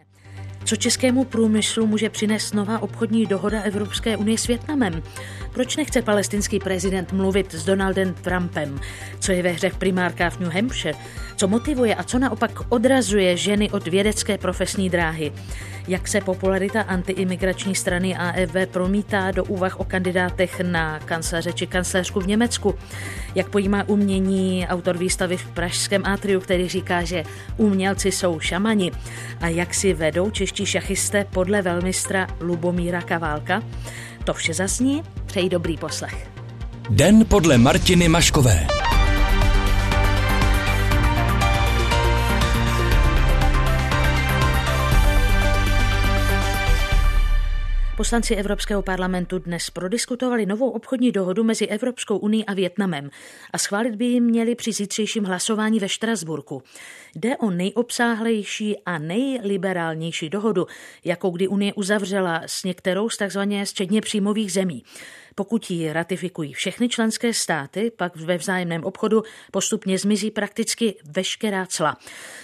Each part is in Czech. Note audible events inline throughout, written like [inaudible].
settimane. Co českému průmyslu může přinést nová obchodní dohoda Evropské unie s Větnamem? Proč nechce palestinský prezident mluvit s Donaldem Trumpem? Co je ve hře v primárkách v New Hampshire? Co motivuje a co naopak odrazuje ženy od vědecké profesní dráhy? Jak se popularita antiimigrační strany AFV promítá do úvah o kandidátech na kanceláře či kancelářku v Německu? Jak pojímá umění autor výstavy v Pražském atriu, který říká, že umělci jsou šamani? A jak si vedou čeští šachisté podle velmistra Lubomíra Kaválka? To vše zasní, přeji dobrý poslech. Den podle Martiny Maškové. Poslanci Evropského parlamentu dnes prodiskutovali novou obchodní dohodu mezi Evropskou unii a Větnamem a schválit by ji měli při zítřejším hlasování ve Štrasburku. Jde o nejobsáhlejší a nejliberálnější dohodu, jakou kdy Unie uzavřela s některou z takzvaně středně příjmových zemí. Pokud ji ratifikují všechny členské státy, pak ve vzájemném obchodu postupně zmizí prakticky veškerá cla.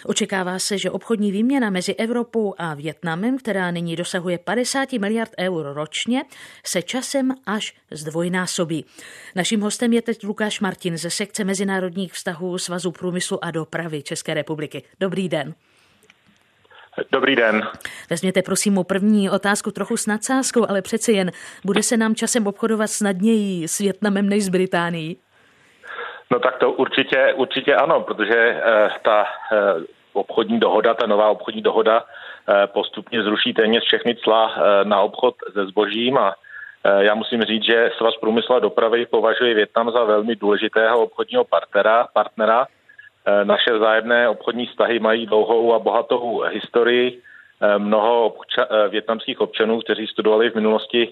Očekává se, že obchodní výměna mezi Evropou a Větnamem, která nyní dosahuje 50 miliard eur ročně, se časem až zdvojnásobí. Naším hostem je teď Lukáš Martin ze sekce mezinárodních vztahů Svazu průmyslu a dopravy České republiky. Dobrý den. Dobrý den. Vezměte prosím mu první otázku trochu s nadsázkou, ale přeci jen bude se nám časem obchodovat snadněji s Větnamem než s Británií? No tak to určitě, určitě ano, protože eh, ta eh, obchodní dohoda, ta nová obchodní dohoda eh, postupně zruší téměř všechny cla eh, na obchod se zbožím a eh, já musím říct, že Svaz průmyslu a dopravy považuje Větnam za velmi důležitého obchodního partnera, partnera naše vzájemné obchodní vztahy mají dlouhou a bohatou historii. Eh, mnoho obča- eh, větnamských občanů, kteří studovali v minulosti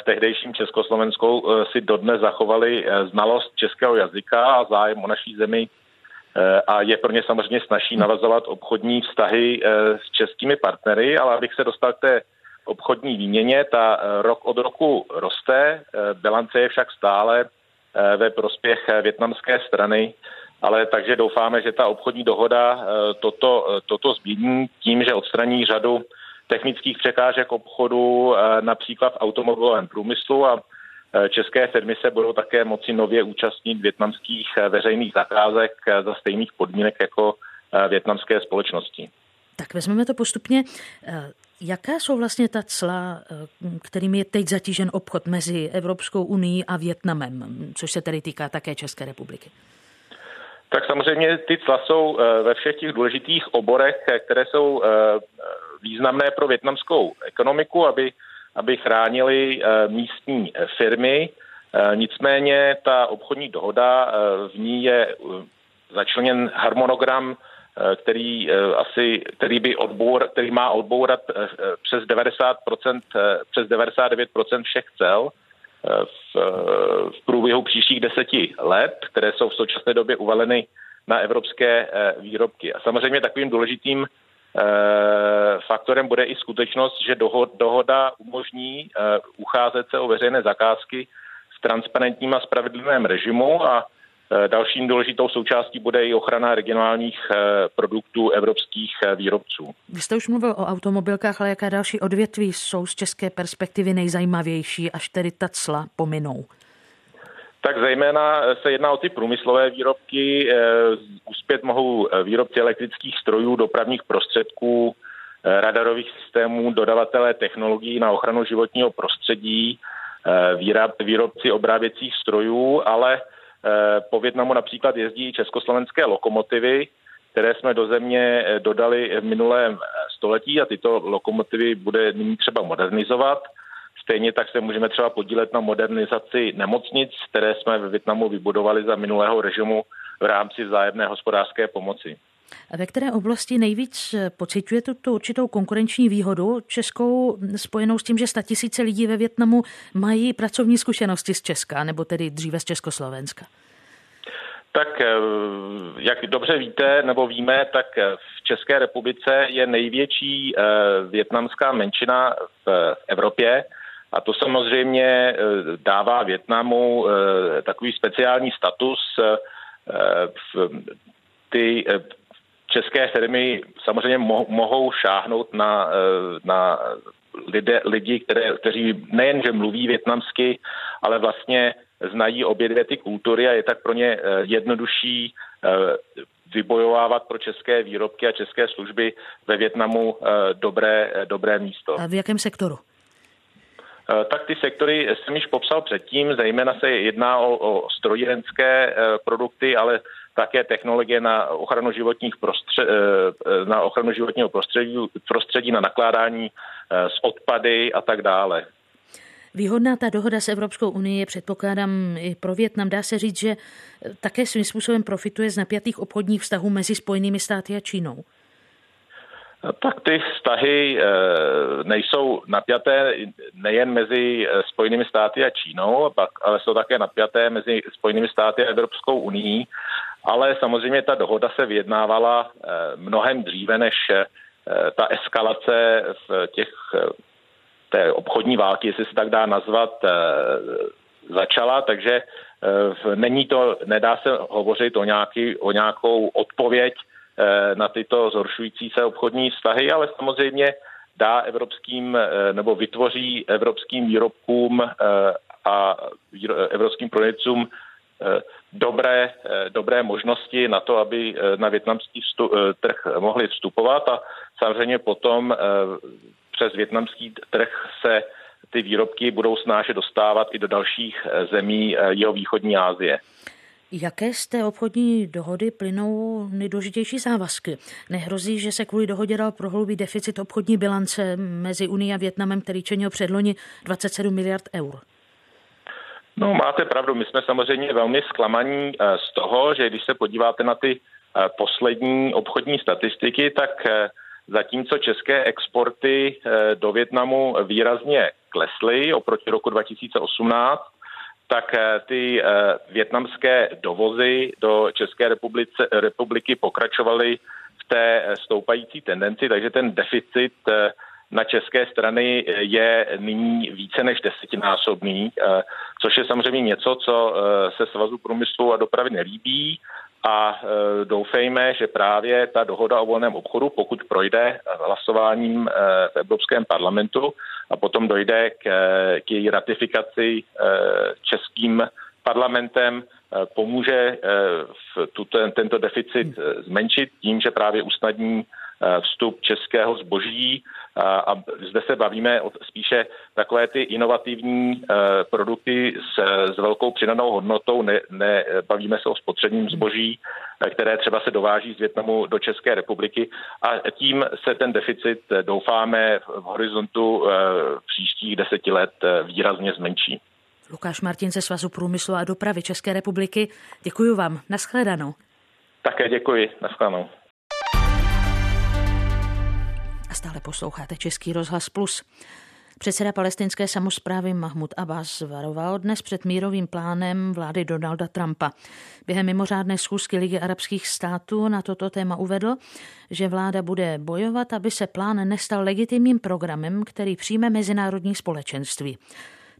v tehdejším Československou, si dodnes zachovali znalost českého jazyka a zájem o naší zemi a je pro ně samozřejmě snaží navazovat obchodní vztahy s českými partnery, ale abych se dostal k té obchodní výměně, ta rok od roku roste, bilance je však stále ve prospěch větnamské strany ale takže doufáme, že ta obchodní dohoda eh, toto, eh, toto změní tím, že odstraní řadu technických překážek obchodu, eh, například v automobilovém průmyslu a České firmy se budou také moci nově účastnit větnamských veřejných zakázek za stejných podmínek jako větnamské společnosti. Tak vezmeme to postupně. Jaká jsou vlastně ta cla, kterými je teď zatížen obchod mezi Evropskou unii a Větnamem, což se tedy týká také České republiky? Tak samozřejmě ty cla jsou eh, ve všech těch důležitých oborech, eh, které jsou eh, významné pro větnamskou ekonomiku, aby, aby chránili místní firmy. Nicméně ta obchodní dohoda, v ní je začleněn harmonogram, který asi, který by odbour, který má odbourat přes 90%, přes 99% všech cel v, v průběhu příštích deseti let, které jsou v současné době uvaleny na evropské eh, výrobky. A samozřejmě takovým důležitým eh, faktorem bude i skutečnost, že dohoda umožní eh, ucházet se o veřejné zakázky v transparentním a spravedlivém režimu a Eh, dalším důležitou součástí bude i ochrana regionálních eh, produktů evropských eh, výrobců. Vy jste už mluvil o automobilkách, ale jaké další odvětví jsou z české perspektivy nejzajímavější, až tedy ta cla pominou? Tak zejména se jedná o ty průmyslové výrobky. Úspět mohou výrobci elektrických strojů, dopravních prostředků, radarových systémů, dodavatelé technologií na ochranu životního prostředí, výrobci obráběcích strojů, ale Eh, po Větnamu například jezdí československé lokomotivy, které jsme do země eh, dodali v minulém eh, století a tyto lokomotivy bude nyní třeba modernizovat. Stejně tak se můžeme třeba podílet na modernizaci nemocnic, které jsme ve Větnamu vybudovali za minulého režimu v rámci vzájemné hospodářské pomoci. Ve které oblasti nejvíc pociťuje tu určitou konkurenční výhodu českou spojenou s tím, že tisíce lidí ve Větnamu mají pracovní zkušenosti z Česka, nebo tedy dříve z Československa? Tak eh, jak dobře víte nebo víme, tak v České republice je největší eh, větnamská menšina v Evropě a to samozřejmě eh, dává Větnamu takový speciální status. Ty české firmy samozřejmě mohou šáhnout na, na lidé, lidi, které, kteří nejenže mluví větnamsky, ale vlastně znají obě dvě ty kultury a je tak pro ně jednodušší vybojovávat pro české výrobky a české služby ve Větnamu dobré, dobré místo. A v jakém sektoru? Eh, tak ty sektory jsem již popsal předtím, zejména se jedná o, o strojírenské eh, produkty, ale také technologie na ochranu, životních prostřed, eh, na ochranu životního prostředí, prostředí, na nakládání s odpady a tak dále. Výhodná ta dohoda s Evropskou unii je, předpokládám, i pro Větnam. Dá se říct, že také svým způsobem profituje z napjatých obchodních vztahů mezi Spojenými státy a Čínou. Tak ty vztahy eh, nejsou napjaté nejen mezi eh, Spojenými státy a Čínou, ale jsou také napjaté mezi Spojenými státy a Evropskou unii. Ale samozřejmě ta dohoda se vyjednávala eh, mnohem dříve, než ta eskalace v těch té obchodní války, jestli se tak dá nazvat, začala, takže není to, nedá se hovořit o, nějaký, o nějakou odpověď na tyto zhoršující se obchodní vztahy, ale samozřejmě dá evropským eh, nebo vytvoří evropským výrobkům eh, a evropským projektům dobré, dobré možnosti na to, aby na větnamský vstup, trh mohli vstupovat a samozřejmě potom přes větnamský trh se ty výrobky budou snáše dostávat i do dalších zemí jeho východní Asie. Jaké z té obchodní dohody plynou nejdůležitější závazky? Nehrozí, že se kvůli dohodě dal prohloubit deficit obchodní bilance mezi Unii a Větnamem, který činil předloni 27 miliard eur? No, máte pravdu. My jsme samozřejmě velmi zklamaní eh, z toho, že když se podíváte na ty eh, poslední obchodní statistiky, tak eh, zatímco české exporty do Větnamu výrazně klesly oproti roku 2018, tak eh, ty eh, větnamské dovozy do České republice, republiky pokračovaly v té eh, stoupající tendenci, takže ten deficit na české strany je nyní více než desetinásobný, což je samozřejmě něco, co se Svazu průmyslu a dopravy nelíbí a doufejme, že právě ta dohoda o volném obchodu, pokud projde hlasováním v Evropském parlamentu, a potom dojde k, k její ratifikaci českým parlamentem, pomůže v tuto, tento deficit zmenšit tím, že právě usnadní vstup českého zboží a zde se bavíme o spíše takové ty inovativní produkty s, s velkou přidanou hodnotou, ne, ne, bavíme se o spotřebním zboží, které třeba se dováží z Větnamu do České republiky a tím se ten deficit, doufáme, v horizontu příštích deseti let výrazně zmenší. Lukáš Martin ze Svazu průmyslu a dopravy České republiky. Děkuji vám. Naschledanou. Také děkuji. Naschledanou. A stále posloucháte Český rozhlas Plus. Předseda palestinské samozprávy Mahmud Abbas varoval dnes před mírovým plánem vlády Donalda Trumpa. Během mimořádné schůzky Ligy arabských států na toto téma uvedl, že vláda bude bojovat, aby se plán nestal legitimním programem, který přijme mezinárodní společenství.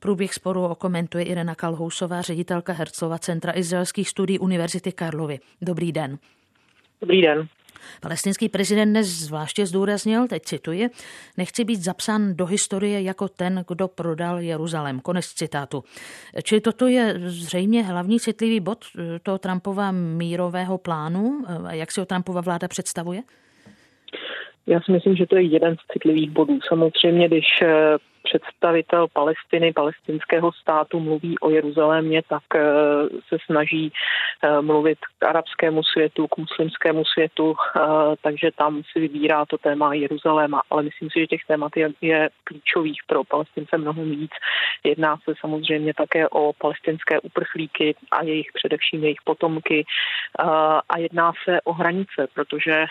Průběh sporu okomentuje Irena Kalhousová, ředitelka Hercova Centra izraelských studií Univerzity Karlovy. Dobrý den. Dobrý den. Palestinský prezident dnes zvláště zdůraznil, teď cituji, nechci být zapsán do historie jako ten, kdo prodal Jeruzalém. Konec citátu. Čili toto je zřejmě hlavní citlivý bod eh, toho Trumpova mírového plánu. Eh, jak si ho Trumpova vláda představuje? Já si myslím, že to je jeden z citlivých bodů. Samozřejmě, když eh, představitel Palestiny, palestinského státu mluví o Jeruzalémě, tak eh, se snaží eh, mluvit k arabskému světu, k muslimskému světu, eh, takže tam si vybírá to téma Jeruzaléma, ale myslím si, že těch témat je, klíčových pro Palestince mnohem víc. Jedná se samozřejmě také o palestinské uprchlíky a jejich především jejich potomky a jedná se o hranice, protože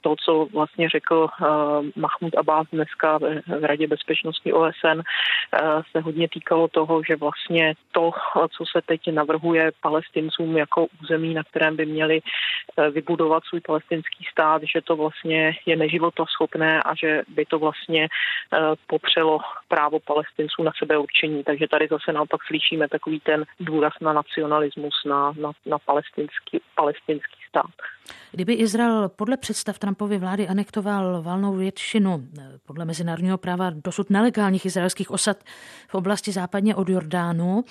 to, co vlastně řekl Mahmud Abbas dneska v Radě bezpečnosti OSN eh, se hodně týkalo toho, že vlastně to, co se teď navrhuje palestincům jako území, na kterém by měli eh, vybudovat svůj palestinský stát, že to vlastně je neživotoschopné a že by to vlastně eh, popřelo právo palestinců na sebeurčení. Takže tady zase naopak slyšíme takový ten důraz na nacionalismus, na, na, na palestinský, palestinský stát. Kdyby Izrael podle představ Trumpovy vlády anektoval valnou většinu podle mezinárodního práva dosud nelegálních izraelských osad v oblasti západně od Jordánu,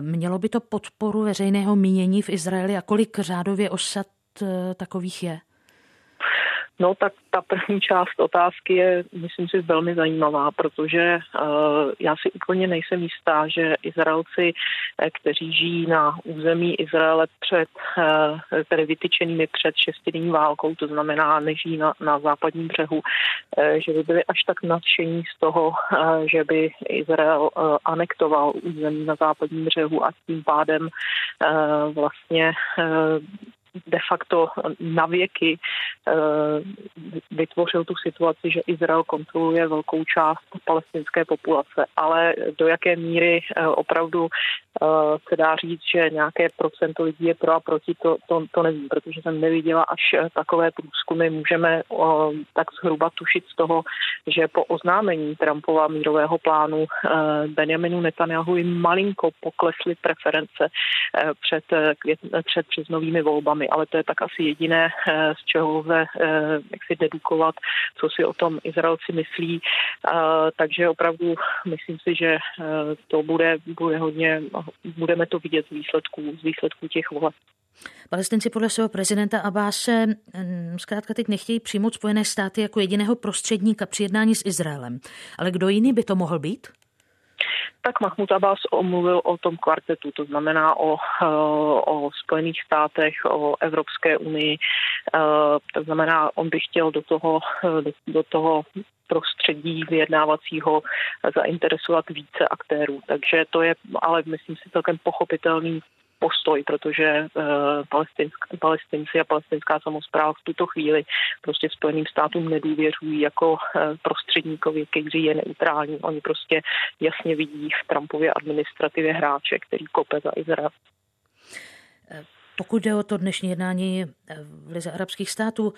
mělo by to podporu veřejného mínění v Izraeli a kolik řádově osad takových je? No tak ta první část otázky je, myslím si, velmi zajímavá, protože uh, já si úplně nejsem jistá, že Izraelci, eh, kteří žijí na území Izraele před, uh, tedy vytyčenými před šestidenní válkou, to znamená nežijí na, na západním břehu, že by byli až tak nadšení z toho, že by Izrael anektoval území na západním břehu a tím pádem vlastně de facto na věky eh, vytvořil tu situaci, že Izrael kontroluje velkou část palestinské populace, ale do jaké míry eh, opravdu eh, se dá říct, že nějaké procento lidí je pro a proti, to, to, to nevím, protože jsem neviděla až takové průzkumy. Můžeme tak zhruba tušit z toho, že po oznámení Trumpova mírového plánu Benjaminu Netanyahu jim malinko poklesly preference před, před březnovými volbami problémy, ale to je tak asi jediné, eh, z čeho lze eh, jak si dedukovat, co si o tom Izraelci myslí. Eh, takže opravdu myslím si, že to bude, bude hodně, budeme to vidět z výsledků, z výsledků těch voleb. Palestinci podle svého prezidenta Abáse mm, zkrátka teď nechtějí přijmout Spojené státy jako jediného prostředníka při jednání s Izraelem. Ale kdo jiný by to mohl být? Tak Mahmud Abbas omluvil o tom kvartetu, to znamená o, eh, o Spojených státech, o Evropské unii. Eh, to znamená, on by chtěl do toho, eh, do toho prostředí vyjednávacího zainteresovat více aktérů. Takže to je, ale myslím si, celkem pochopitelný postoj, protože uh, palestinci a palestinská samozpráva v tuto chvíli prostě Spojeným státům nedůvěřují jako uh, prostředníkovi, který je neutrální. Oni prostě jasně vidí v Trumpově administrativě hráče, který kope za Izrael. Pokud jde o to dnešní jednání v Lize arabských států,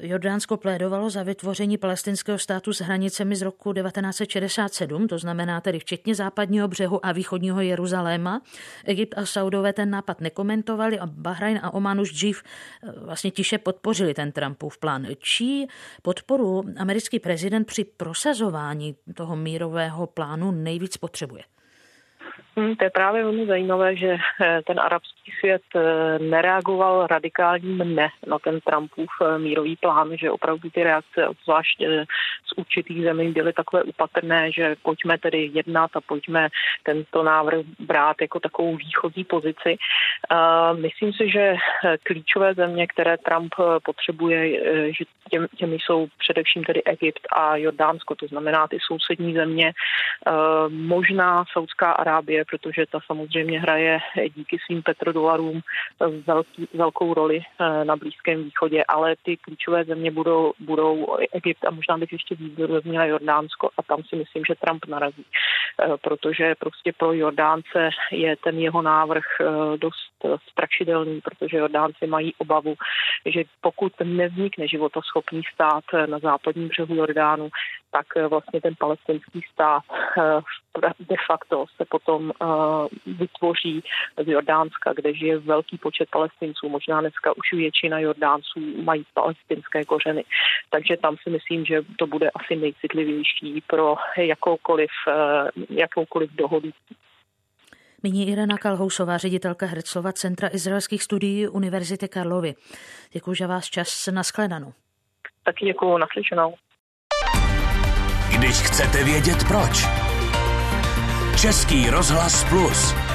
Jordánsko plédovalo za vytvoření palestinského státu s hranicemi z roku 1967, to znamená tedy včetně západního břehu a východního Jeruzaléma. Egypt a Saudové ten nápad nekomentovali a Bahrajn a Oman už dřív eh, vlastně tiše podpořili ten Trumpův plán. Čí podporu americký prezident při prosazování toho mírového plánu nejvíc potřebuje? Hmm, to je právě velmi zajímavé, že eh, ten arabský svět eh, nereagoval radikálním ne na ten Trumpův eh, mírový plán, že opravdu ty reakce, zvlášť z určitých zemí, byly takové upatrné, že pojďme tedy jednat a pojďme tento návrh brát jako takovou výchozí pozici. Myslím si, že klíčové země, které Trump potřebuje, že těm, těmi jsou především tedy Egypt a Jordánsko, to znamená ty sousední země, možná Saudská Arábie, protože ta samozřejmě hraje díky svým petrodolarům velký, velkou roli eh, na Blízkém východě, ale ty klíčové země budou, budou Egypt a možná bych ještě víc zmínila Jordánsko a tam si myslím, že Trump narazí, eh, protože prostě pro Jordánce je ten jeho návrh eh, dost strašidelný, protože Jordánci mají obavu, že pokud nevznikne životoschopný stát na západním břehu Jordánu, tak vlastně ten palestinský stát de facto se potom vytvoří z Jordánska, kde žije velký počet palestinců. Možná dneska už většina Jordánců mají palestinské kořeny. Takže tam si myslím, že to bude asi nejcitlivější pro jakoukoliv, jakoukoliv dohodu Nyní Irena Kalhousová, ředitelka Herclova Centra izraelských studií Univerzity Karlovy. Děkuji za vás čas na shledanou. Taky děkuji, naslyšenou. Když chcete vědět proč. Český rozhlas Plus.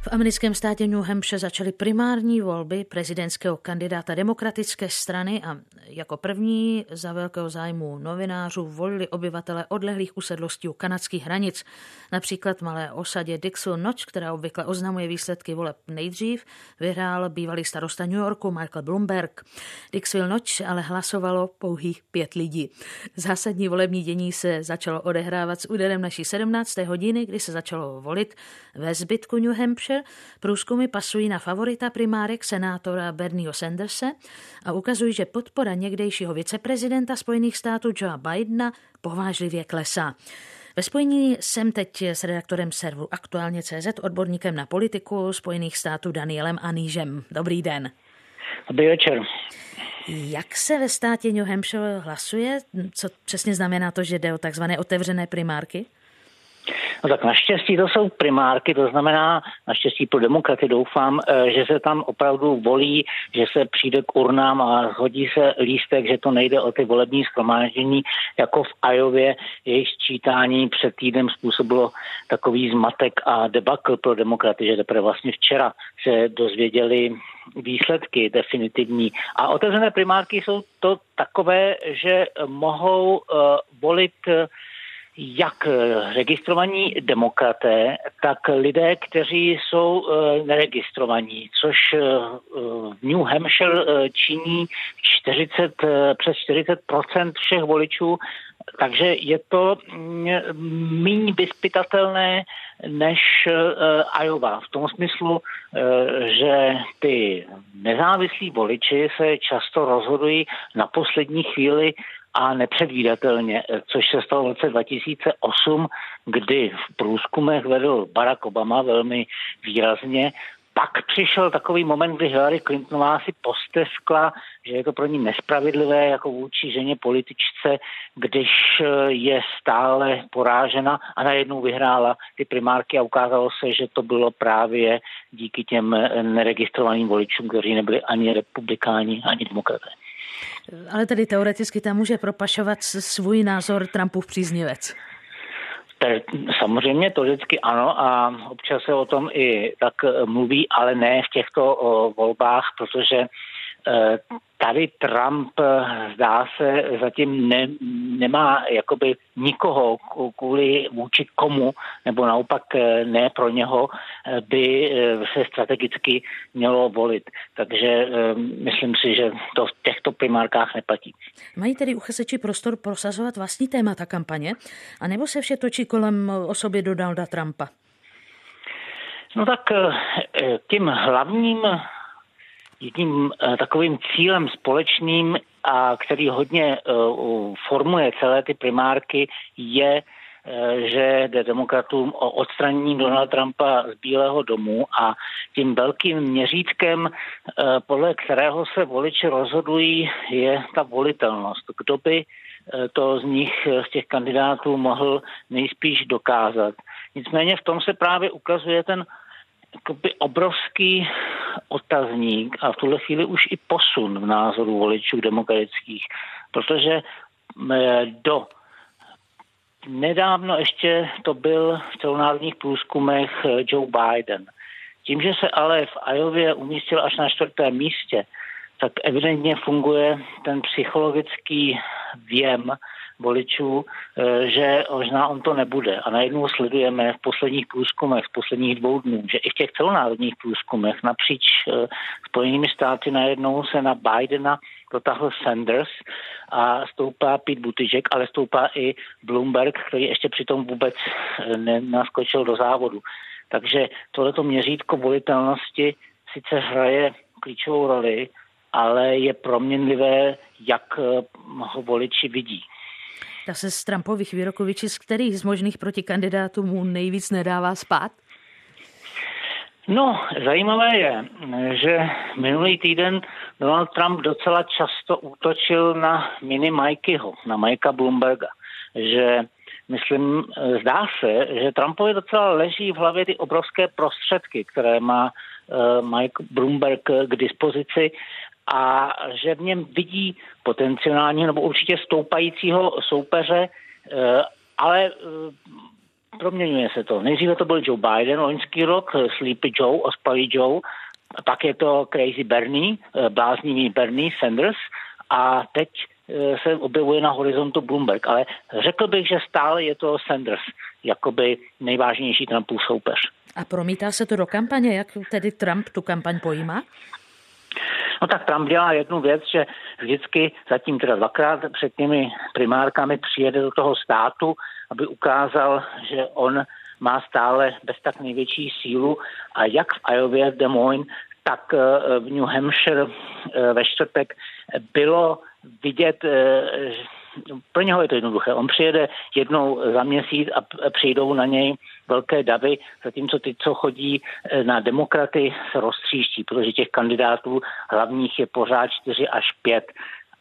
V americkém státě New Hampshire začaly primární volby prezidentského kandidáta demokratické strany a jako první za velkého zájmu novinářů volili obyvatele odlehlých usedlostí u kanadských hranic. Například malé osadě Dixon Notch, která obvykle oznamuje výsledky voleb nejdřív, vyhrál bývalý starosta New Yorku Michael Bloomberg. Dixville Notch ale hlasovalo pouhých pět lidí. Zásadní volební dění se začalo odehrávat s úderem naší 17. hodiny, kdy se začalo volit ve zbytku New Hampshire průzkumy pasují na favorita primárek senátora Bernieho Sandersa a ukazují, že podpora někdejšího viceprezidenta Spojených států Joea Bidena povážlivě klesá. Ve spojení jsem teď s redaktorem serveru Aktuálně CZ, odborníkem na politiku Spojených států Danielem Anížem. Dobrý den. Dobrý večer. Jak se ve státě New Hampshire hlasuje? Co přesně znamená to, že jde o takzvané otevřené primárky? No tak naštěstí to jsou primárky, to znamená naštěstí pro demokraty doufám, eh, že se tam opravdu volí, že se přijde k urnám a hodí se lístek, že to nejde o ty volební schromáždění, jako v Ajově jejich sčítání před týdnem způsobilo takový zmatek a debakl pro demokraty, že teprve vlastně včera se dozvěděli výsledky definitivní. A otevřené primárky jsou to takové, že mohou uh, volit uh, jak eh, registrovaní demokraté, tak lidé, kteří jsou eh, neregistrovaní, což eh, v New Hampshire činí 40, přes 40% všech voličů, takže je to mm, méně vyspytatelné než Iowa. V tom smyslu, že ty nezávislí voliči se často rozhodují na poslední chvíli a nepředvídatelně, což se stalo v roce 2008, kdy v průzkumech vedl Barack Obama velmi výrazně. Pak přišel takový moment, kdy Hillary Clintonová si posteskla, že je to pro ní nespravedlivé jako vůči ženě političce, když je stále porážena a najednou vyhrála ty primárky a ukázalo se, že to bylo právě díky těm neregistrovaným voličům, kteří nebyli ani republikáni, ani demokraté. Ale tedy teoreticky tam může propašovat svůj názor Trumpův příznivec. Samozřejmě to vždycky ano a občas se o tom i tak mluví, ale ne v těchto volbách, protože tady Trump, eh, zdá se, zatím ne, nemá jakoby nikoho, kvůli vůči komu, nebo naopak eh, ne pro něho, by se strategicky mělo volit. Takže myslím si, že to v těchto primárkách neplatí. Mají tedy uchazeči prostor prosazovat vlastní témata kampaně, anebo se vše točí kolem osoby Donalda Trumpa? No tak tím hlavním jedním eh, takovým cílem společným, a který hodně eh, formuje celé ty primárky, je eh, že jde demokratům o odstranění Donalda Trumpa z Bílého domu a tím velkým měřítkem, podle kterého se voliči rozhodují, je ta volitelnost. Kdo by to z nich, z těch kandidátů mohl nejspíš dokázat. Nicméně v tom se právě ukazuje ten jakoby obrovský otazník a v tuhle chvíli už i posun v názoru voličů demokratických, protože do nedávno ještě to byl v celonárodních průzkumech eh, Joe Biden. Tím, že se ale v Ajově umístil až na čtvrtém místě, tak evidentně funguje ten psychologický věm, voličů, eh, že možná on to nebude. A najednou sledujeme v posledních průzkumech, v posledních dvou dnů, že i v těch celonárodních průzkumech napříč eh, Spojenými státy najednou se na Bidena dotáhl Sanders a stoupá Pete Buttigieg, ale stoupá i Bloomberg, který ještě přitom vůbec eh, nenaskočil do závodu. Takže tohleto měřítko volitelnosti sice hraje klíčovou roli, ale je proměnlivé, jak ho voliči vidí. Dá se z Trumpových výroků z kterých z možných protikandidátů mu nejvíc nedává spát? No, zajímavé je, že minulý týden Donald Trump docela často útočil na mini Mikeyho, na Mikea Bloomberga, že myslím, zdá se, že Trumpovi docela leží v hlavě ty obrovské prostředky, které má uh, Mike Bloomberg k dispozici a že v něm vidí potenciálního nebo určitě stoupajícího soupeře, eh, ale eh, proměňuje se to. Nejdříve to byl Joe Biden, loňský rok, Sleepy Joe, ospalý Joe, pak je to Crazy Bernie, eh, bláznivý Bernie Sanders a teď se objevuje na horizontu Bloomberg, ale řekl bych, že stále je to Sanders, jakoby nejvážnější Trumpův soupeř. A promítá se to do kampaně, jak tedy Trump tu kampaň pojímá? No tak Trump dělá jednu věc, že vždycky zatím teda dvakrát před těmi primárkami přijede do toho státu, aby ukázal, že on má stále bez tak největší sílu a jak v Iově Des Moines, tak eh, v New Hampshire eh, ve čtvrtek bylo vidět, eh, pro něho je to jednoduché. On přijede jednou za měsíc a přijdou na něj velké davy, zatímco ty, co chodí eh, na demokraty, se roztříští, protože těch kandidátů hlavních je pořád 4 až 5.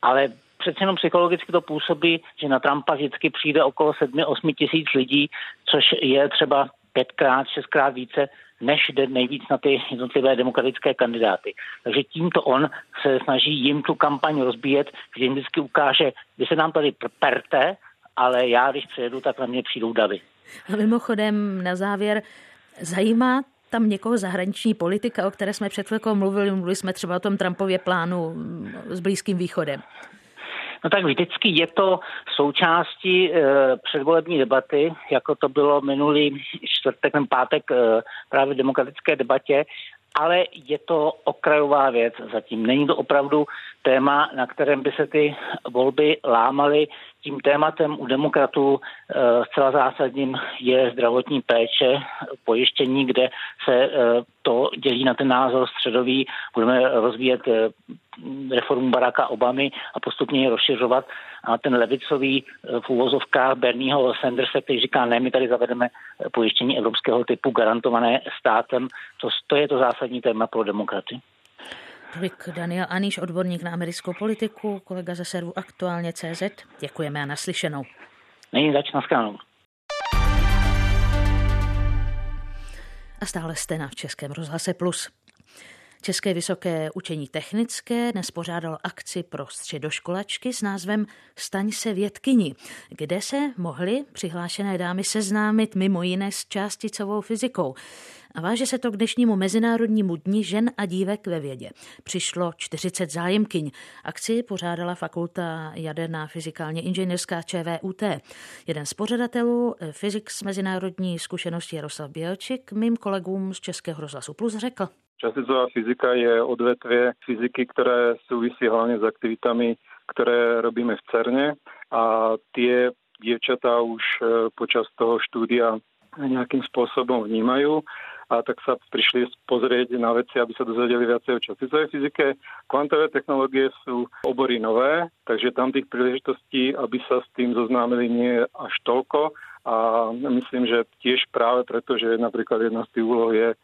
Ale přece jenom psychologicky to působí, že na Trumpa vždycky přijde okolo 7-8 tisíc lidí, což je třeba pětkrát, šestkrát více, než jde nejvíc na ty jednotlivé demokratické kandidáty. Takže tímto on se snaží jim tu kampaň rozbíjet, kde jim vždycky ukáže, vy se nám tady perte, ale já, když přijedu, tak na mě přijdou davy. A mimochodem na závěr, zajímá tam někoho zahraniční politika, o které jsme před chvilkou mluvili, mluvili jsme třeba o tom Trumpově plánu s Blízkým východem. No tak vždycky je to součástí e, předvolební debaty, jako to bylo minulý čtvrtek, ten pátek e, právě v demokratické debatě, ale je to okrajová věc zatím. Není to opravdu téma, na kterém by se ty volby lámaly. Tím tématem u demokratů e, zcela zásadním je zdravotní péče, pojištění, kde se e, to dělí na ten názor středový. Budeme rozvíjet e, reformu Baracka Obamy a postupně ji rozšiřovat. A ten levicový eh, v úvozovkách Bernieho Sandersa, který říká, ne, my tady zavedeme eh, pojištění evropského typu garantované státem, to, to je to zásadní téma pro demokraty. Tolik Daniel Aniš, odborník na americkou politiku, kolega ze servu Aktuálně CZ. Děkujeme a naslyšenou. Není zač na skánu. A stále jste na Českém rozhlase Plus. České vysoké učení technické nespořádalo akci pro středoškolačky s názvem Staň se vědkyni, kde se mohly přihlášené dámy seznámit mimo jiné s částicovou fyzikou. A váže se to k dnešnímu Mezinárodnímu dni žen a dívek ve vědě. Přišlo 40 zájemkyň. Akci pořádala Fakulta jaderná fyzikálně inženýrská ČVUT. Jeden z pořadatelů, fyzik z mezinárodní zkušenosti Jaroslav Bělčik, mým kolegům z Českého rozhlasu Plus řekl. Časicová fyzika je odvetvie fyziky, ktoré súvisí hlavne s aktivitami, ktoré robíme v CERNE a tie dievčatá už e, počas toho štúdia nejakým spôsobom vnímajú a tak sa prišli pozrieť na veci, aby sa dozvedeli viacej o časicovej fyzike. Kvantové technológie sú obory nové, takže tam tých príležitostí, aby sa s tým zoznámili, nie až toľko a myslím, že tiež práve preto, že napríklad jedna z tých úloh je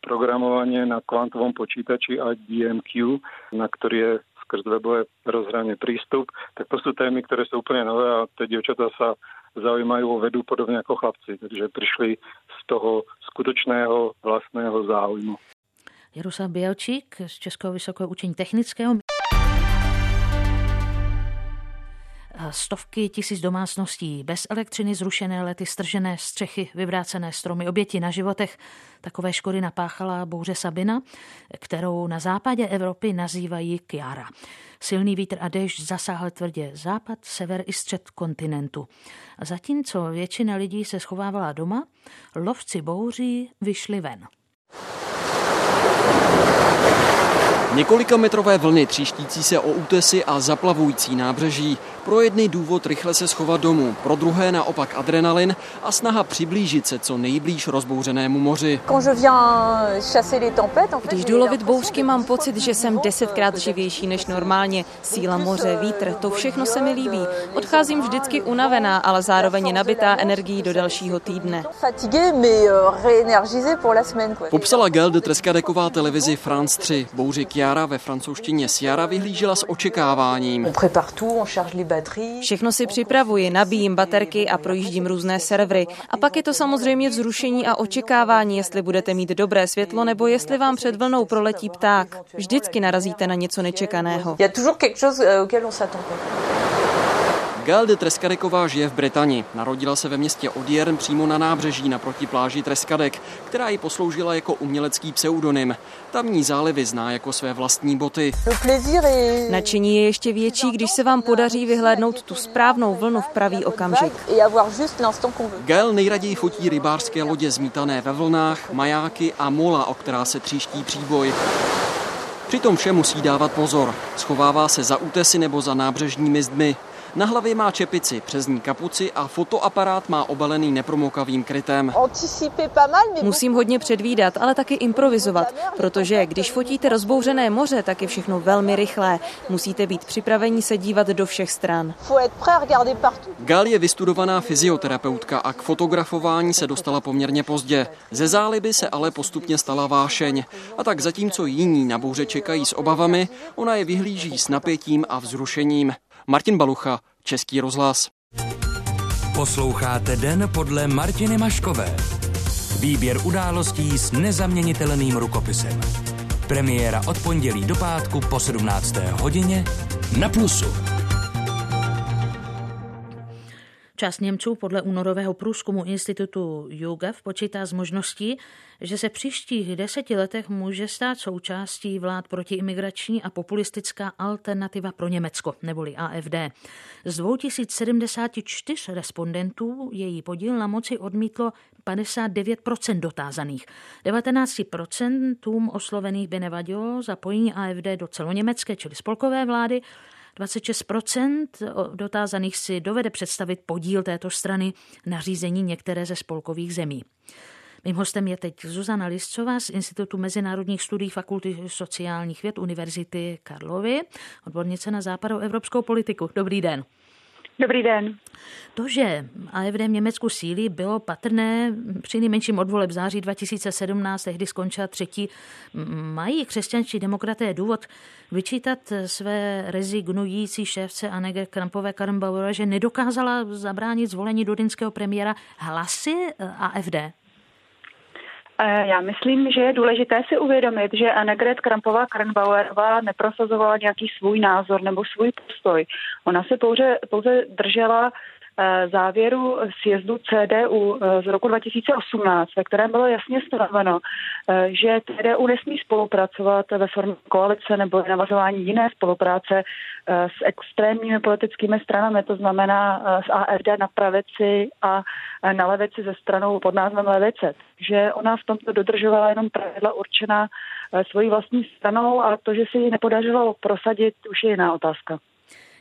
programovanie na kvantovom počítači a DMQ, na ktorý je skrz webové rozhranie prístup, tak to sú témy, ktoré sú úplne nové a tie dievčatá sa zaujímajú o vedu podobne ako chlapci, takže prišli z toho skutočného vlastného záujmu. Jaroslav Bielčík z Českého vysokého učení technického. Stovky tisíc domácností bez elektřiny, zrušené lety, stržené střechy, vyvrácené stromy, oběti na životech. Takové škody napáchala bouře Sabina, kterou na západě Evropy nazývají Kiara. Silný vítr a déšť zasáhl tvrdě západ, sever i střed kontinentu. A zatímco většina lidí se schovávala doma, lovci bouří vyšli ven. Několika metrové vlny tříštící se o útesy a zaplavující nábřeží. Pro jedny důvod rychle se schovat domů, pro druhé naopak adrenalin a snaha přiblížit se co nejblíž rozbouřenému moři. Když jdu lovit bouřky, mám pocit, že jsem desetkrát živější než normálně. Síla moře, vítr, to všechno se mi líbí. Odcházím vždycky unavená, ale zároveň nabitá energií do dalšího týdne. Popsala Gail de Treskadeková televizi France 3. Bouři Chiara ve francouzštině Siara vyhlížela s očekáváním. Všechno si připravuji, nabíjím baterky a projíždím různé servery. A pak je to samozřejmě vzrušení a očekávání, jestli budete mít dobré světlo nebo jestli vám před vlnou proletí pták. Vždycky narazíte na něco nečekaného. Gail de Treskadeková žije v Británii. Narodila se ve městě Odiern přímo na nábřeží naproti pláži Treskadek, která ji posloužila jako umělecký pseudonym. Tamní zálivy zná jako své vlastní boty. Nadšení je ještě větší, když se vám podaří vyhlédnout tu správnou vlnu v pravý okamžik. Gail nejraději fotí rybářské lodě zmítané ve vlnách, majáky a mola, o která se tříští příboj. Přitom vše musí dávat pozor. Schovává se za útesy nebo za nábřežními zdmi. Na hlavě má čepici, přes ní kapuci a fotoaparát má obalený nepromokavým krytem. Musím hodně předvídat, ale taky improvizovat, protože když fotíte rozbouřené moře, tak je všechno velmi rychlé. Musíte být připraveni se dívat do všech stran. Gal je vystudovaná fyzioterapeutka a k fotografování se dostala poměrně pozdě. Ze záliby se ale postupně stala vášeň. A tak zatímco jiní na bouře čekají s obavami, ona je vyhlíží s napětím a vzrušením. Martin Balucha, Český rozhlas. Posloucháte Den podle Martiny Maškové. Výběr událostí s nezaměnitelným rukopisem. Premiéra od pondělí do pátku po 17. hodině na Plusu. Část Němců podle únorového průzkumu institutu YouGov počítá s možností, že se příštích deseti letech může stát součástí vlád protiimigrační a populistická alternativa pro Německo, neboli AFD. Z 2074 respondentů její podíl na moci odmítlo 59% dotázaných. 19% oslovených by nevadilo zapojení AFD do celoněmecké, čili spolkové vlády, 26% dotázaných si dovede představit podíl této strany na řízení některé ze spolkových zemí. Mým hostem je teď Zuzana Liscová z Institutu mezinárodních studií Fakulty sociálních věd Univerzity Karlovy, odbornice na západoevropskou politiku. Dobrý den. Dobrý den. To, že AFD v Německu sílí, bylo patrné při nejmenším odvoleb září 2017, tehdy skončila třetí. Mají křesťanští demokraté důvod vyčítat své rezignující šéfce Annege Krampové Karrenbauer, že nedokázala zabránit zvolení dudinského premiéra hlasy AFD? Já myslím, že je důležité si uvědomit, že Annegret Krampová Karnbauerová neprosazovala nějaký svůj názor nebo svůj postoj. Ona se pouze, pouze držela závěru sjezdu CDU eh, z roku 2018, ve kterém bylo jasně stanoveno, eh, že CDU nesmí spolupracovat ve formě koalice nebo navazování jiné spolupráce s extrémními politickými stranami, to znamená s AFD na pravici a na levici ze stranou pod názvem levice. Že ona v tomto dodržovala jenom pravidla určená svojí vlastní stranou a to, že si ji nepodařilo prosadit, už je jiná otázka.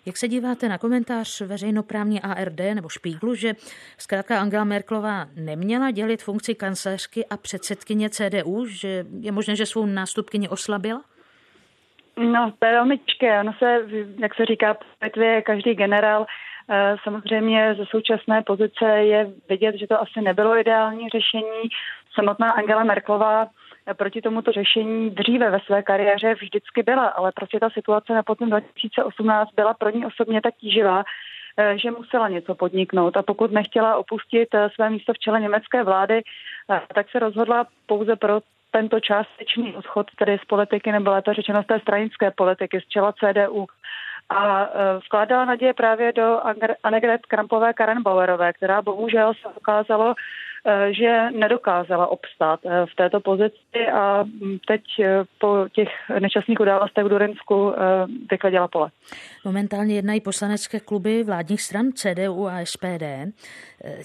Jak se díváte na komentář veřejnoprávní ARD nebo Špíglu, že zkrátka Angela Merklová neměla dělit funkci kancelářky a předsedkyně CDU, že je možné, že svou nástupkyni oslabila? No, to je velmi těžké. Ono se, jak se říká, v každý generál. Eh, samozřejmě ze současné pozice je vidět, že to asi nebylo ideální řešení. Samotná Angela Merklová proti tomuto řešení dříve ve své kariéře vždycky byla, ale prostě ta situace na potom 2018 byla pro ní osobně tak tíživá, eh, že musela něco podniknout a pokud nechtěla opustit eh, své místo v čele německé vlády, eh, tak se rozhodla pouze pro tento částečný odchod tedy z politiky, nebo lépe řečeno z té stranické politiky, z čela CDU. A vkládala naděje právě do Annegret Krampové Karenbauerové, která bohužel se ukázalo, že nedokázala obstát eh, v této pozici a mm, teď eh, po těch nečastných událostech v Durensku vykladila pole. Momentálně jednají poslanecké kluby vládních stran CDU a SPD.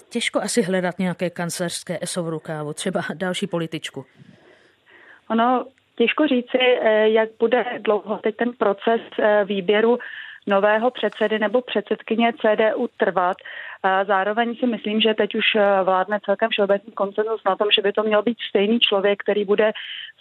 Těžko asi hledat nějaké kancelářské ESO v rukávu, třeba další političku. Ono těžko říci, jak bude dlouho teď ten proces výběru nového předsedy nebo předsedkyně CDU trvat. Zároveň si myslím, že teď už eh, vládne celkem všeobecný koncenzus na tom, že by to měl být stejný člověk, který bude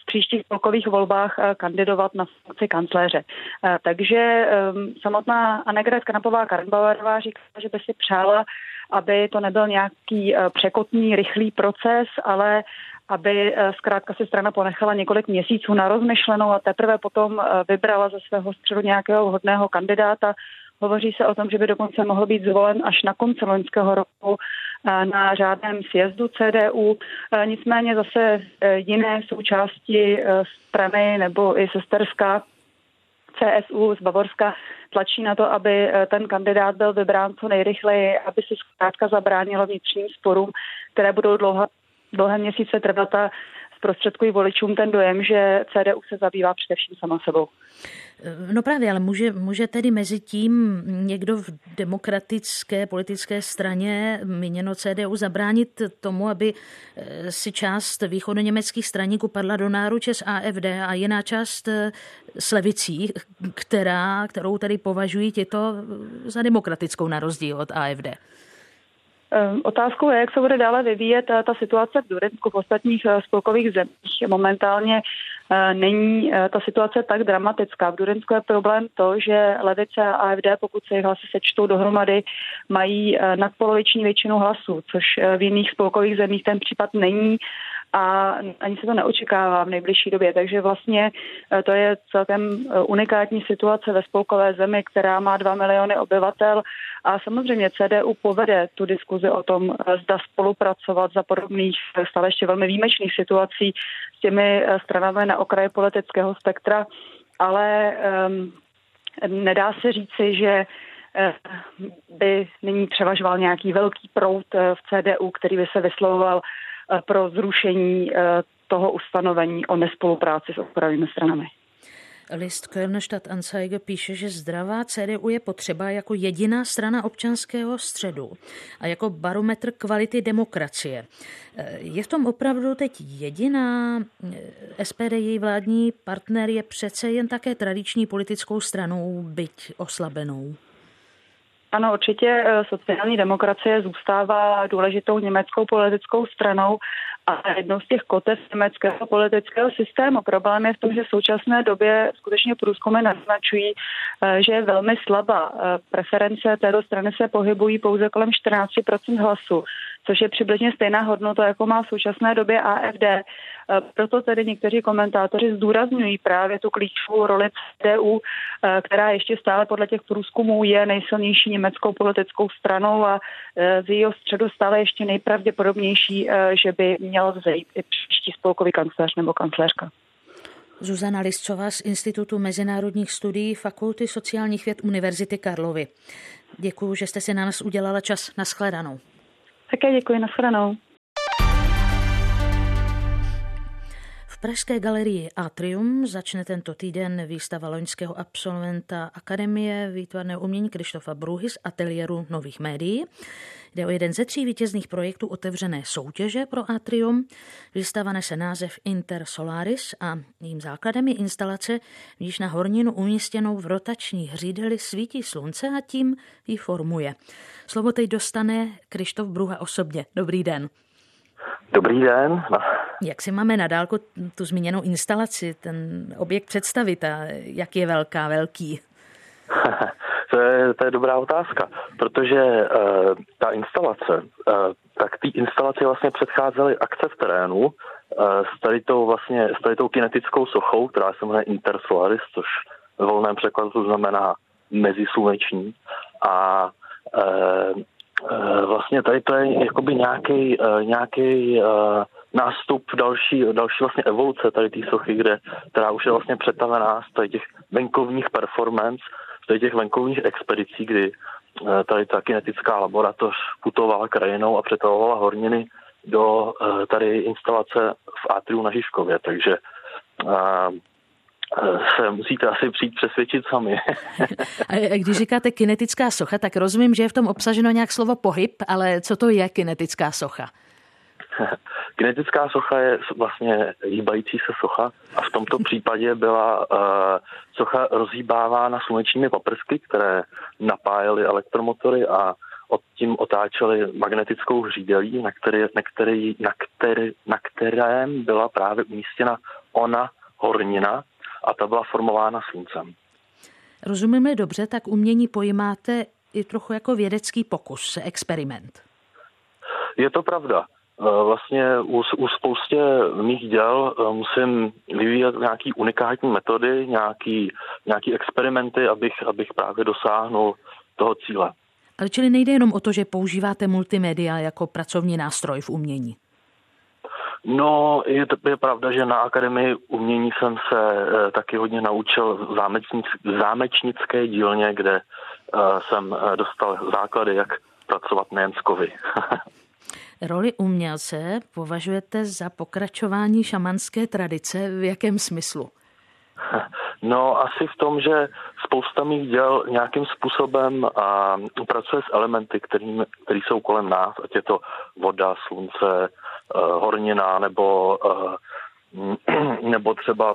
v příštích spolkových volbách eh, kandidovat na funkci kancléře. Eh, takže ehm, samotná Annegret Kanapová Karnbauerová říká, že by si přála, aby to nebyl nějaký překotný, rychlý proces, ale aby zkrátka si strana ponechala několik měsíců na rozmyšlenou a teprve potom vybrala ze svého středu nějakého vhodného kandidáta, Hovoří se o tom, že by dokonce mohl být zvolen až na konci loňského roku eh, na řádném sjezdu CDU. Eh, nicméně zase eh, jiné součásti strany nebo i sesterská CSU z Bavorska tlačí na to, aby ten kandidát byl vybrán co nejrychleji, aby se zkrátka zabránilo vnitřním sporům, které budou dlouho, dlouhé měsíce trvat a zprostředkují voličům ten dojem, že CDU se zabývá především sama sebou. No právě, ale může, může tedy mezi tím někdo v demokratické politické straně míněno CDU zabránit tomu, aby eh, si část východoněmeckých straníků padla do náruče s AFD a jiná část eh, s levicí, která, kterou tedy považují těto za demokratickou na rozdíl od AFD? Ehm, otázkou je, jak se bude dále vyvíjet eh, ta situace v Durensku, v ostatních eh, spolkových zemích. Momentálně eh, není ta situace tak dramatická. V Durensku je problém to, že levice a AFD, pokud se jejich hlasy sečtou dohromady, mají nadpoloviční většinu hlasů, což v jiných spolkových zemích ten případ není a ani se to neočekává v nejbližší době. Takže vlastně eh, to je celkem eh, unikátní situace ve spolkové zemi, která má 2 miliony obyvatel a samozřejmě CDU povede tu diskuzi o tom, eh, zda spolupracovat za podobných stále ještě velmi výjimečných situací s těmi stranami na okraji politického spektra, ale um, nedá se říci, že by nyní převažoval nějaký velký prout v CDU, který by se vyslovoval pro zrušení eh, toho ustanovení o nespolupráci s okrajovými stranami. List Kölnstadt Anzeige píše, že zdravá CDU je potřeba jako jediná strana občanského středu a jako barometr kvality demokracie. Eh, je v tom opravdu teď jediná SPD, její vládní partner je přece jen také tradiční politickou stranou, byť oslabenou. Ano, určitě eh, sociální demokracie zůstává důležitou německou politickou stranou a jednou z těch kotev německého politického systému. Problém je v tom, že v současné době skutečně průzkumy naznačují, eh, že je velmi slabá. Eh, preference této strany se pohybují pouze kolem 14% hlasů což je přibližně stejná hodnota, jako má v současné době AFD. E, proto tedy někteří komentátoři zdůrazňují právě tu klíčovou roli CDU, e, která ještě stále podle těch průzkumů je nejsilnější německou politickou stranou a e, z jejího středu stále ještě nejpravděpodobnější, že by měl vzejít i příští spolkový kancléř nebo kancléřka. Zuzana Liscová z Institutu mezinárodních studií Fakulty sociálních věd Univerzity Karlovy. Děkuji, že jste si na nás udělala čas. Naschledanou. Také děkuji, nashledanou. V Pražské galerii Atrium začne tento týden výstava loňského absolventa Akademie výtvarného umění Krištofa Bruhy z ateliéru nových médií. Jde o jeden ze tří vítězných projektů otevřené soutěže pro Atrium. Výstava nese název Inter Solaris a jím základem je instalace, v níž na horninu umístěnou v rotační hřídeli svítí slunce a tím ji formuje. Slovo teď dostane Krištof Bruha osobně. Dobrý den. Dobrý den. Jak si máme na dálku tu zmíněnou instalaci, ten objekt představit a jak je velká, velký? [laughs] to, je, to je dobrá otázka, protože uh, ta instalace, uh, tak ty instalaci vlastně předcházely akce v terénu uh, s tady tou vlastně, s tady tou kinetickou sochou, která se jmenuje Intersolaris, což v volném překladu znamená mezisluneční. A uh, vlastně tady to je jakoby nějaký, nějaký nástup další, další vlastně evoluce tady té sochy, kde, která už je vlastně přetavená z těch venkovních performance z těch venkovních expedicí, kdy eh, tady ta kinetická laboratoř putovala krajinou a přetavovala horniny do eh, tady instalace v Atriu na Žižkově, takže eh, se musíte asi přijít přesvědčit sami. [laughs] A když říkáte kinetická socha, tak rozumím, že je v tom obsaženo nějak slovo pohyb, ale co to je kinetická socha? [laughs] Kinetická socha je vlastně hýbající se socha a v tomto případě byla uh, socha rozhýbávána slunečními paprsky, které napájely elektromotory a od tím otáčely magnetickou hřídelí, na, který, na, který, na, který, na kterém byla právě umístěna ona hornina a ta byla formována sluncem. Rozumíme dobře, tak umění pojímáte i trochu jako vědecký pokus, experiment. Je to pravda. Eh, vlastně u, u spoustě mých děl eh, musím vyvíjet nějaký unikátní metody, nějaký, nějaký experimenty, abych, abych právě dosáhnul toho cíle. Ale čili nejde jenom o to, že používáte multimédia jako pracovní nástroj v umění? No, je, to, je pravda, že na Akademii umění jsem se e, taky hodně naučil v zámečnic, zámečnické dílně, kde e, jsem dostal základy, jak pracovat nejen s kovy. [laughs] Roli umělce považujete za pokračování šamanské tradice v jakém smyslu? [laughs] No asi v tom, že spousta mých děl nějakým způsobem a, pracuje s elementy, který, který jsou kolem nás, ať je to voda, slunce, uh, hornina nebo, uh, [clears throat] nebo třeba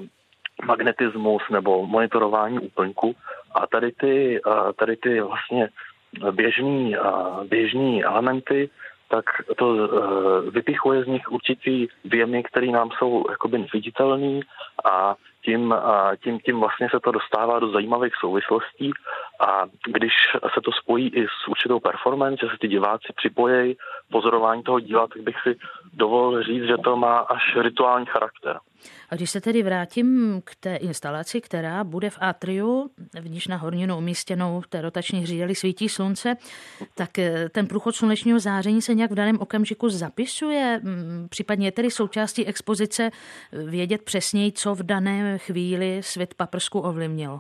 magnetismus nebo monitorování úplňku. A tady ty, uh, tady ty vlastně běžný, uh, běžný elementy tak to uh, vypichuje z nich určitý věmy, které nám jsou jakoby neviditelný a tím, tím, tím vlastně se to dostává do zajímavých souvislostí a když se to spojí i s určitou performance, že se ty diváci připojejí pozorování toho díla, tak bych si dovolil říct, že to má až rituální charakter. A když se tedy vrátím k té instalaci, která bude v atriu, v níž na horninu umístěnou té rotační hřídeli svítí slunce, tak eh, ten průchod slunečního záření se nějak v daném okamžiku zapisuje, mm, případně je tedy součástí expozice eh, vědět přesněji, co v dané chvíli svět paprsku ovlivnil.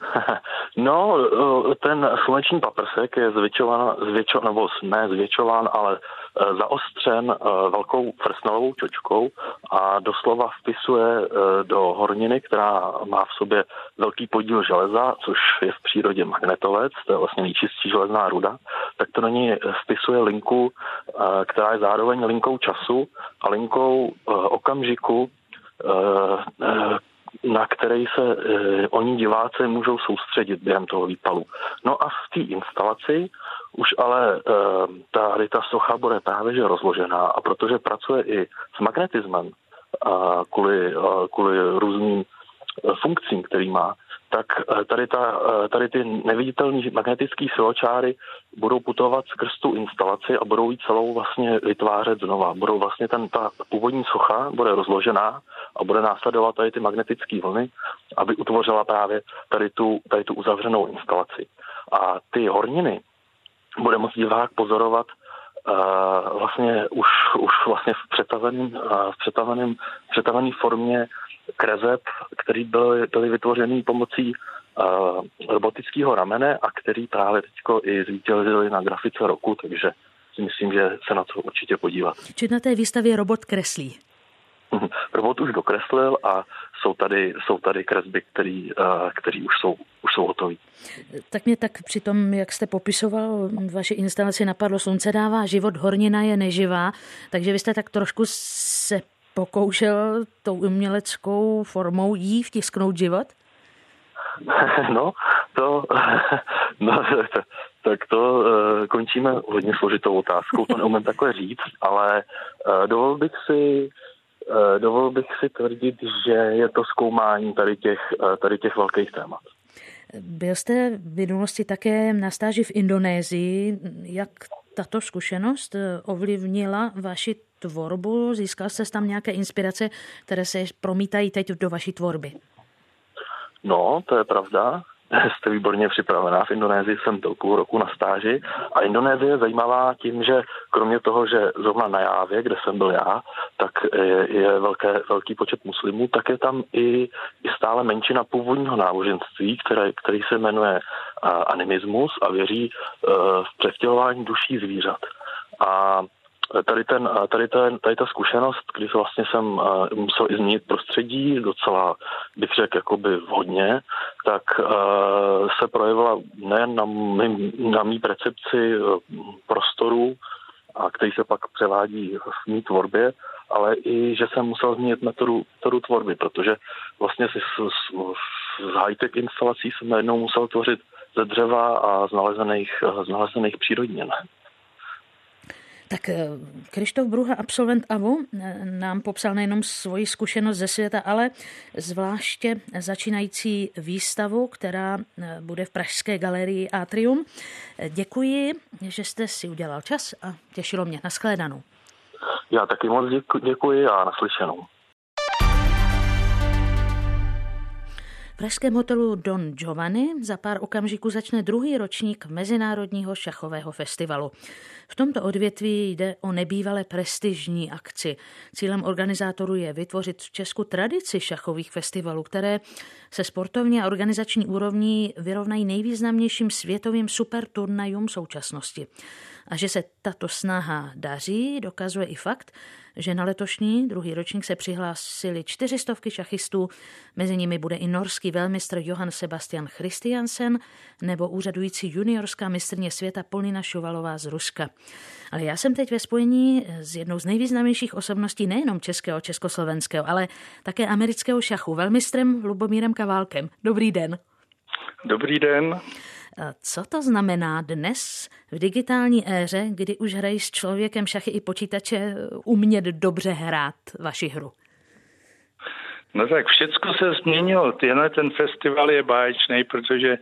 [laughs] No, eh, ten sluneční paprsek je zvětšován, zvětšo, nebo ne zvětšován, ale eh, zaostřen eh, velkou frsnelovou čočkou a doslova vpisuje do horniny, která má v sobě velký podíl železa, což je v přírodě magnetovec, to je vlastně nejčistší železná ruda, tak to na ní vpisuje linku, která je zároveň linkou času a linkou okamžiku, na který se e, oni diváci můžou soustředit během toho výpalu. No a v té instalaci už ale e, tady ta socha bude právě že rozložená a protože pracuje i s magnetismem a kvůli, a kvůli různým funkcím, který má, tak eh, tady, ta, eh, tady ty neviditelné magnetické siločáry budou putovat skrz tu instalaci a budou ji celou vlastně vytvářet znova. Budou vlastně ten, ta původní socha bude rozložená a bude následovat tady ty magnetické vlny, aby utvořila právě tady tu, tady tu uzavřenou instalaci. A ty horniny bude moct divák pozorovat uh, vlastně už, už vlastně v přetaveném, uh, v přetaveném, formě krezeb, který byly, byly vytvořený pomocí uh, robotického ramene a který právě teďko i zvítězili na grafice roku, takže si myslím, že se na to určitě podívat. Či na té výstavě robot kreslí? Robot už dokreslil a jsou tady, jsou tady kresby, který, který už jsou, už jsou hotové. Tak mě tak při tom, jak jste popisoval vaši instalaci, napadlo, slunce dává život, hornina je neživá, takže vy jste tak trošku se pokoušel tou uměleckou formou jí vtisknout život? [laughs] No, to, [laughs] no, [laughs] tak to uh, končíme hodně složitou otázkou, to neumím takhle říct, ale uh, dovolil bych si uh, dovolil bych si tvrdit, že je to zkoumání tady těch, tady těch velkých témat. Byl jste v minulosti také na stáži v Indonésii. Jak tato zkušenost ovlivnila vaši tvorbu? Získal jste tam nějaké inspirace, které se promítají teď do vaší tvorby? No, to je pravda. [laughs] Jste výborně připravená. V Indonésii jsem byl půl roku na stáži a Indonésie je zajímavá tím, že kromě toho, že zrovna na Jávě, kde jsem byl já, tak je, je velké, velký počet muslimů, tak je tam i, i stále menšina původního náboženství, které, který se jmenuje animismus a věří uh, v převtělování duší zvířat. A tady, ten, tady, ten, tady ta zkušenost, kdy vlastně jsem musel i změnit prostředí, docela bych řekl jakoby vhodně, tak se projevila nejen na, mý, na mý percepci uh, prostoru, a který se pak převádí v mý tvorbě, ale i, že jsem musel změnit metodu, metodu tvorby, protože vlastně si s, s, s high-tech instalací jsem najednou musel tvořit ze dřeva a z nalezených, z nalezených přírodnin. Tak eh, Krištof Bruha, absolvent AVU, eh, nám popsal nejenom svoji zkušenost ze světa, ale zvláště začínající výstavu, která eh, bude v Pražské galerii Atrium. Děkuji, že jste si udělal čas a těšilo mě. Naschledanou. Já taky moc děkuji a naslyšenou. V pražském hotelu Don Giovanni za pár okamžiků začne druhý ročník Mezinárodního šachového festivalu. V tomto odvětví jde o nebývalé prestižní akci. Cílem organizátorů je vytvořit v Česku tradici šachových festivalů, které se sportovní a organizační úrovní vyrovnají nejvýznamnějším světovým superturnajům současnosti. A že se tato snaha daří, dokazuje i fakt, že na letošní druhý ročník se přihlásili čtyřistovky šachistů, mezi nimi bude i norský velmistr Johann Sebastian Christiansen nebo úřadující juniorská mistrně světa Polnina Šuvalová z Ruska. Ale já jsem teď ve spojení s jednou z nejvýznamnějších osobností nejenom českého, československého, ale také amerického šachu, velmistrem Lubomírem Kaválkem. Dobrý den. Dobrý den. Co to znamená dnes v digitální éře, kdy už hrají s člověkem šachy i počítače, umět dobře hrát vaši hru? No tak všecko se změnilo. Tenhle ten festival je báječný, protože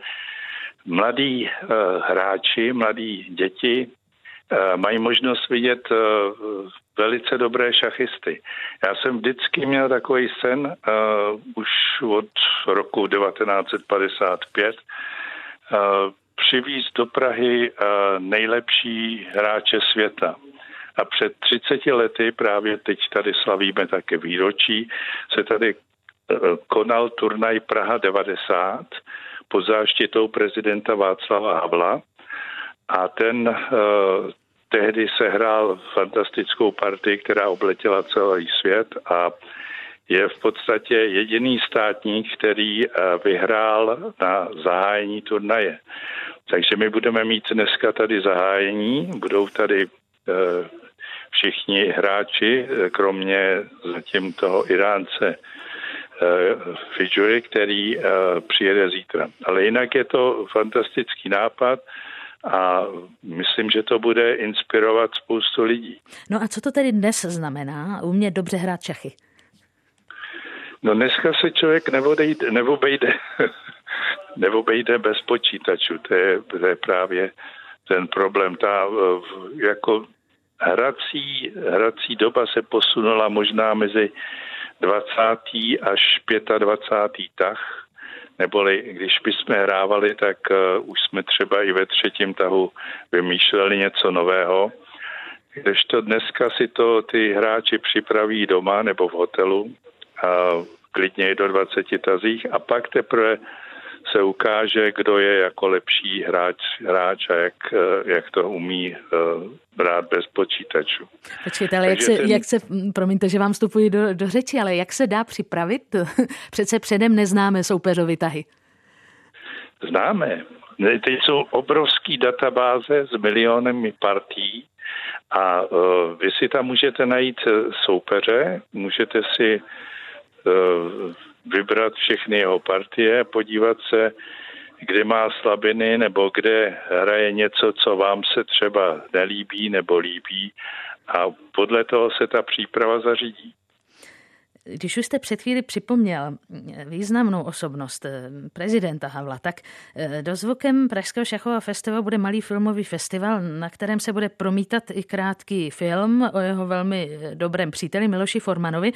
mladí uh, hráči, mladí děti uh, mají možnost vidět uh, velice dobré šachisty. Já jsem vždycky měl takový sen uh, už od roku 1955, přivízt do Prahy nejlepší hráče světa. A před 30 lety, právě teď tady slavíme také výročí, se tady e, konal turnaj Praha 90 pod záštitou prezidenta Václava Havla a ten tehdy se hrál fantastickou partii, která obletěla celý svět a je v podstatě jediný státník, který eh, vyhrál na zahájení turnaje. Takže my budeme mít dneska tady zahájení, budou tady eh, všichni hráči, eh, kromě zatím toho Iránce Fidžury, který přijede zítra. Ale jinak je to fantastický nápad a myslím, že to bude inspirovat spoustu lidí. No a co to tedy dnes znamená umět dobře hrát šachy? No dneska se člověk neobejde, neobejde, [laughs] neobejde bez počítačů. To je, to je právě ten problém. Ta jako hrací, hrací doba se posunula možná mezi 20. až 25. tah, neboli když bychom hrávali, tak uh, už jsme třeba i ve třetím tahu vymýšleli něco nového. Kdežto dneska si to ty hráči připraví doma nebo v hotelu klidně i do 20 tazích a pak teprve se ukáže, kdo je jako lepší hráč, hráč a jak, jak to umí brát bez počítačů. Počkejte, ale jak se, ten... jak se, promiňte, že vám vstupuji do, do řeči, ale jak se dá připravit? [laughs] Přece předem neznáme soupeřovi tahy. Známe. Teď jsou obrovský databáze s milionemi partí a uh, vy si tam můžete najít soupeře, můžete si Eh, vybrat všechny jeho partie, podívat se, kde má slabiny nebo kde hraje něco, co vám se třeba nelíbí nebo líbí a podle toho se ta příprava zařídí. Když už jste před chvíli připomněl významnou osobnost eh, prezidenta Havla, tak eh, dozvukem Pražského šachového festivalu bude malý filmový festival, na kterém se bude promítat i krátký film o jeho velmi eh, dobrém příteli Miloši Formanovi.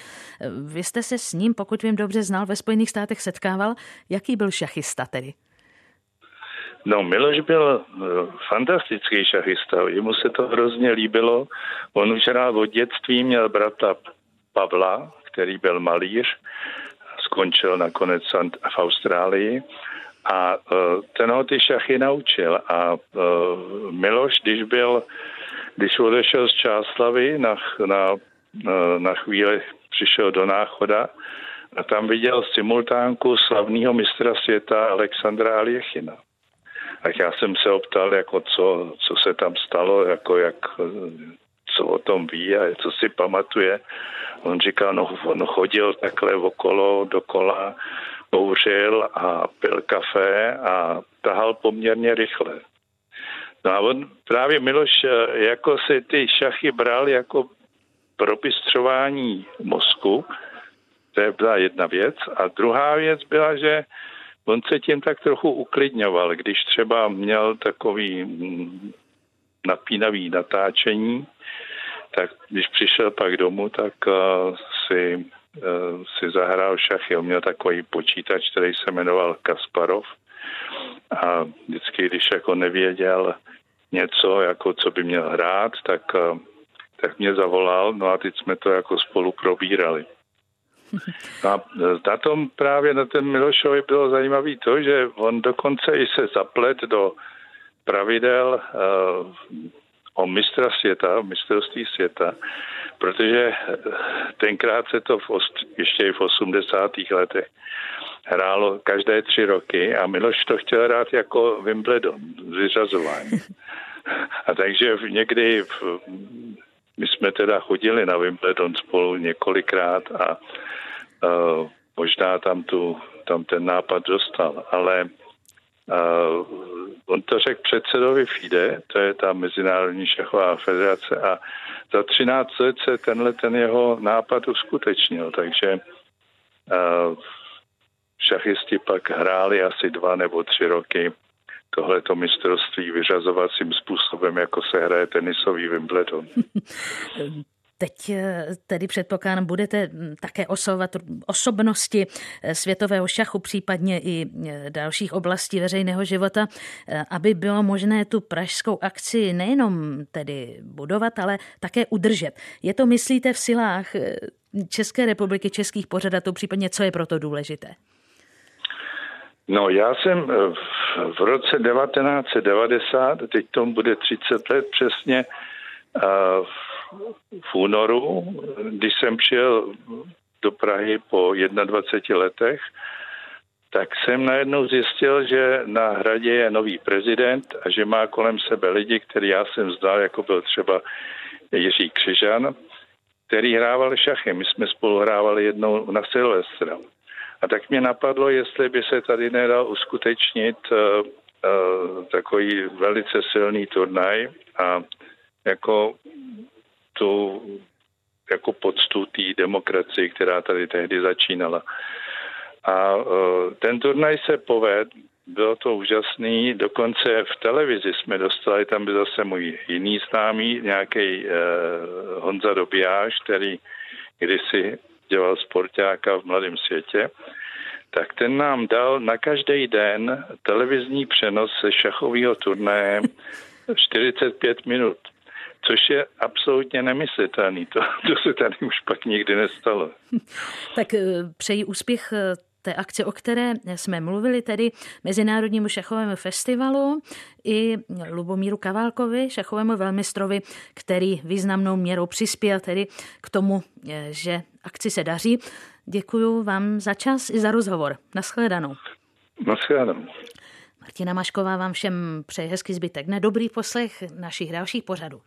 Vy jste se s ním, pokud vím dobře, znal ve Spojených státech setkával. Jaký byl šachista tedy? No, Miloš byl fantastický šachista, jemu se to hrozně líbilo. On už hrál od dětství, měl brata Pavla, který byl malíř, skončil nakonec v Austrálii a e, ten ho ty šachy naučil. A e, Miloš, když byl, když odešel z Čáslavy na, na, e, na chvíli, přišel do Náchoda a tam viděl simultánku slavného mistra světa Alexandra Aljechina. Tak já jsem se optal, jako co, co se tam stalo, jako jak, co o tom ví a co si pamatuje. On říká, no on chodil takhle okolo, dokola, kouřil a pil kafe a tahal poměrně rychle. No a on právě Miloš jako si ty šachy bral jako propistřování mozku, to je byla jedna věc. A druhá věc byla, že on se tím tak trochu uklidňoval, když třeba měl takový mm, napínavý natáčení, tak když přišel pak domů, tak uh, si si zahrál šachy. On měl takový počítač, který se jmenoval Kasparov a vždycky, když jako nevěděl něco, jako co by měl hrát, tak, tak mě zavolal, no a teď jsme to jako spolu probírali. [laughs] A na tom právě na ten Milošovi bylo zajímavé to, že on dokonce i se zaplet do pravidel uh, o mistra světa, mistrovství světa, protože tenkrát se to v, ještě i v 80. letech hrálo každé tři roky a Miloš to chtěl hrát jako Wimbledon, vyřazování. [laughs] A takže někdy v, my jsme teda chodili na Wimbledon spolu několikrát a uh, možná tam, tu, tam ten nápad dostal, ale on to řekl předsedovi FIDE, to je ta Mezinárodní šachová federace a za 13 let se tenhle ten jeho nápad uskutečnil, takže šachisti pak hráli asi dva nebo tři roky tohleto mistrovství vyřazovacím způsobem, jako se hraje tenisový Wimbledon. [laughs] Teď eh, tedy předpokládám, budete hm, také oslovovat osobnosti eh, světového šachu, případně i eh, dalších oblastí veřejného života, aby bylo možné tu pražskou akci nejenom tedy budovat, ale také udržet. Je to, myslíte, v silách České republiky, českých pořadatelů, případně co je proto důležité? No já jsem v roce 1990, teď tomu bude 30 let přesně, v únoru, když jsem přijel do Prahy po 21 letech, tak jsem najednou zjistil, že na hradě je nový prezident a že má kolem sebe lidi, který já jsem znal, jako byl třeba Jiří Křižan, který hrával šachy. My jsme spolu hrávali jednou na Silvestra. A tak mě napadlo, jestli by se tady nedal uskutečnit uh, uh, takový velice silný turnaj a jako tu jako poctu té demokracii, která tady tehdy začínala. A uh, ten turnaj se poved, bylo to úžasný, dokonce v televizi jsme dostali, tam byl zase můj jiný známý, nějaký uh, Honza Dobijáš, který kdysi dělal sportáka v Mladém světě, tak ten nám dal na každý den televizní přenos se šachového turnaje 45 minut což je absolutně nemyslitelný. To, to se tady už pak nikdy nestalo. tak eh, přeji úspěch eh, té akce, o které jsme mluvili, tedy Mezinárodnímu šachovému festivalu i Lubomíru Kaválkovi, šachovému velmistrovi, který významnou měrou přispěl tedy k tomu, eh, že akci se daří. Děkuji vám za čas i za rozhovor. Naschledanou. Naschledanou. Martina Mašková vám všem přeje hezký zbytek. Nedobrý poslech našich dalších pořadů.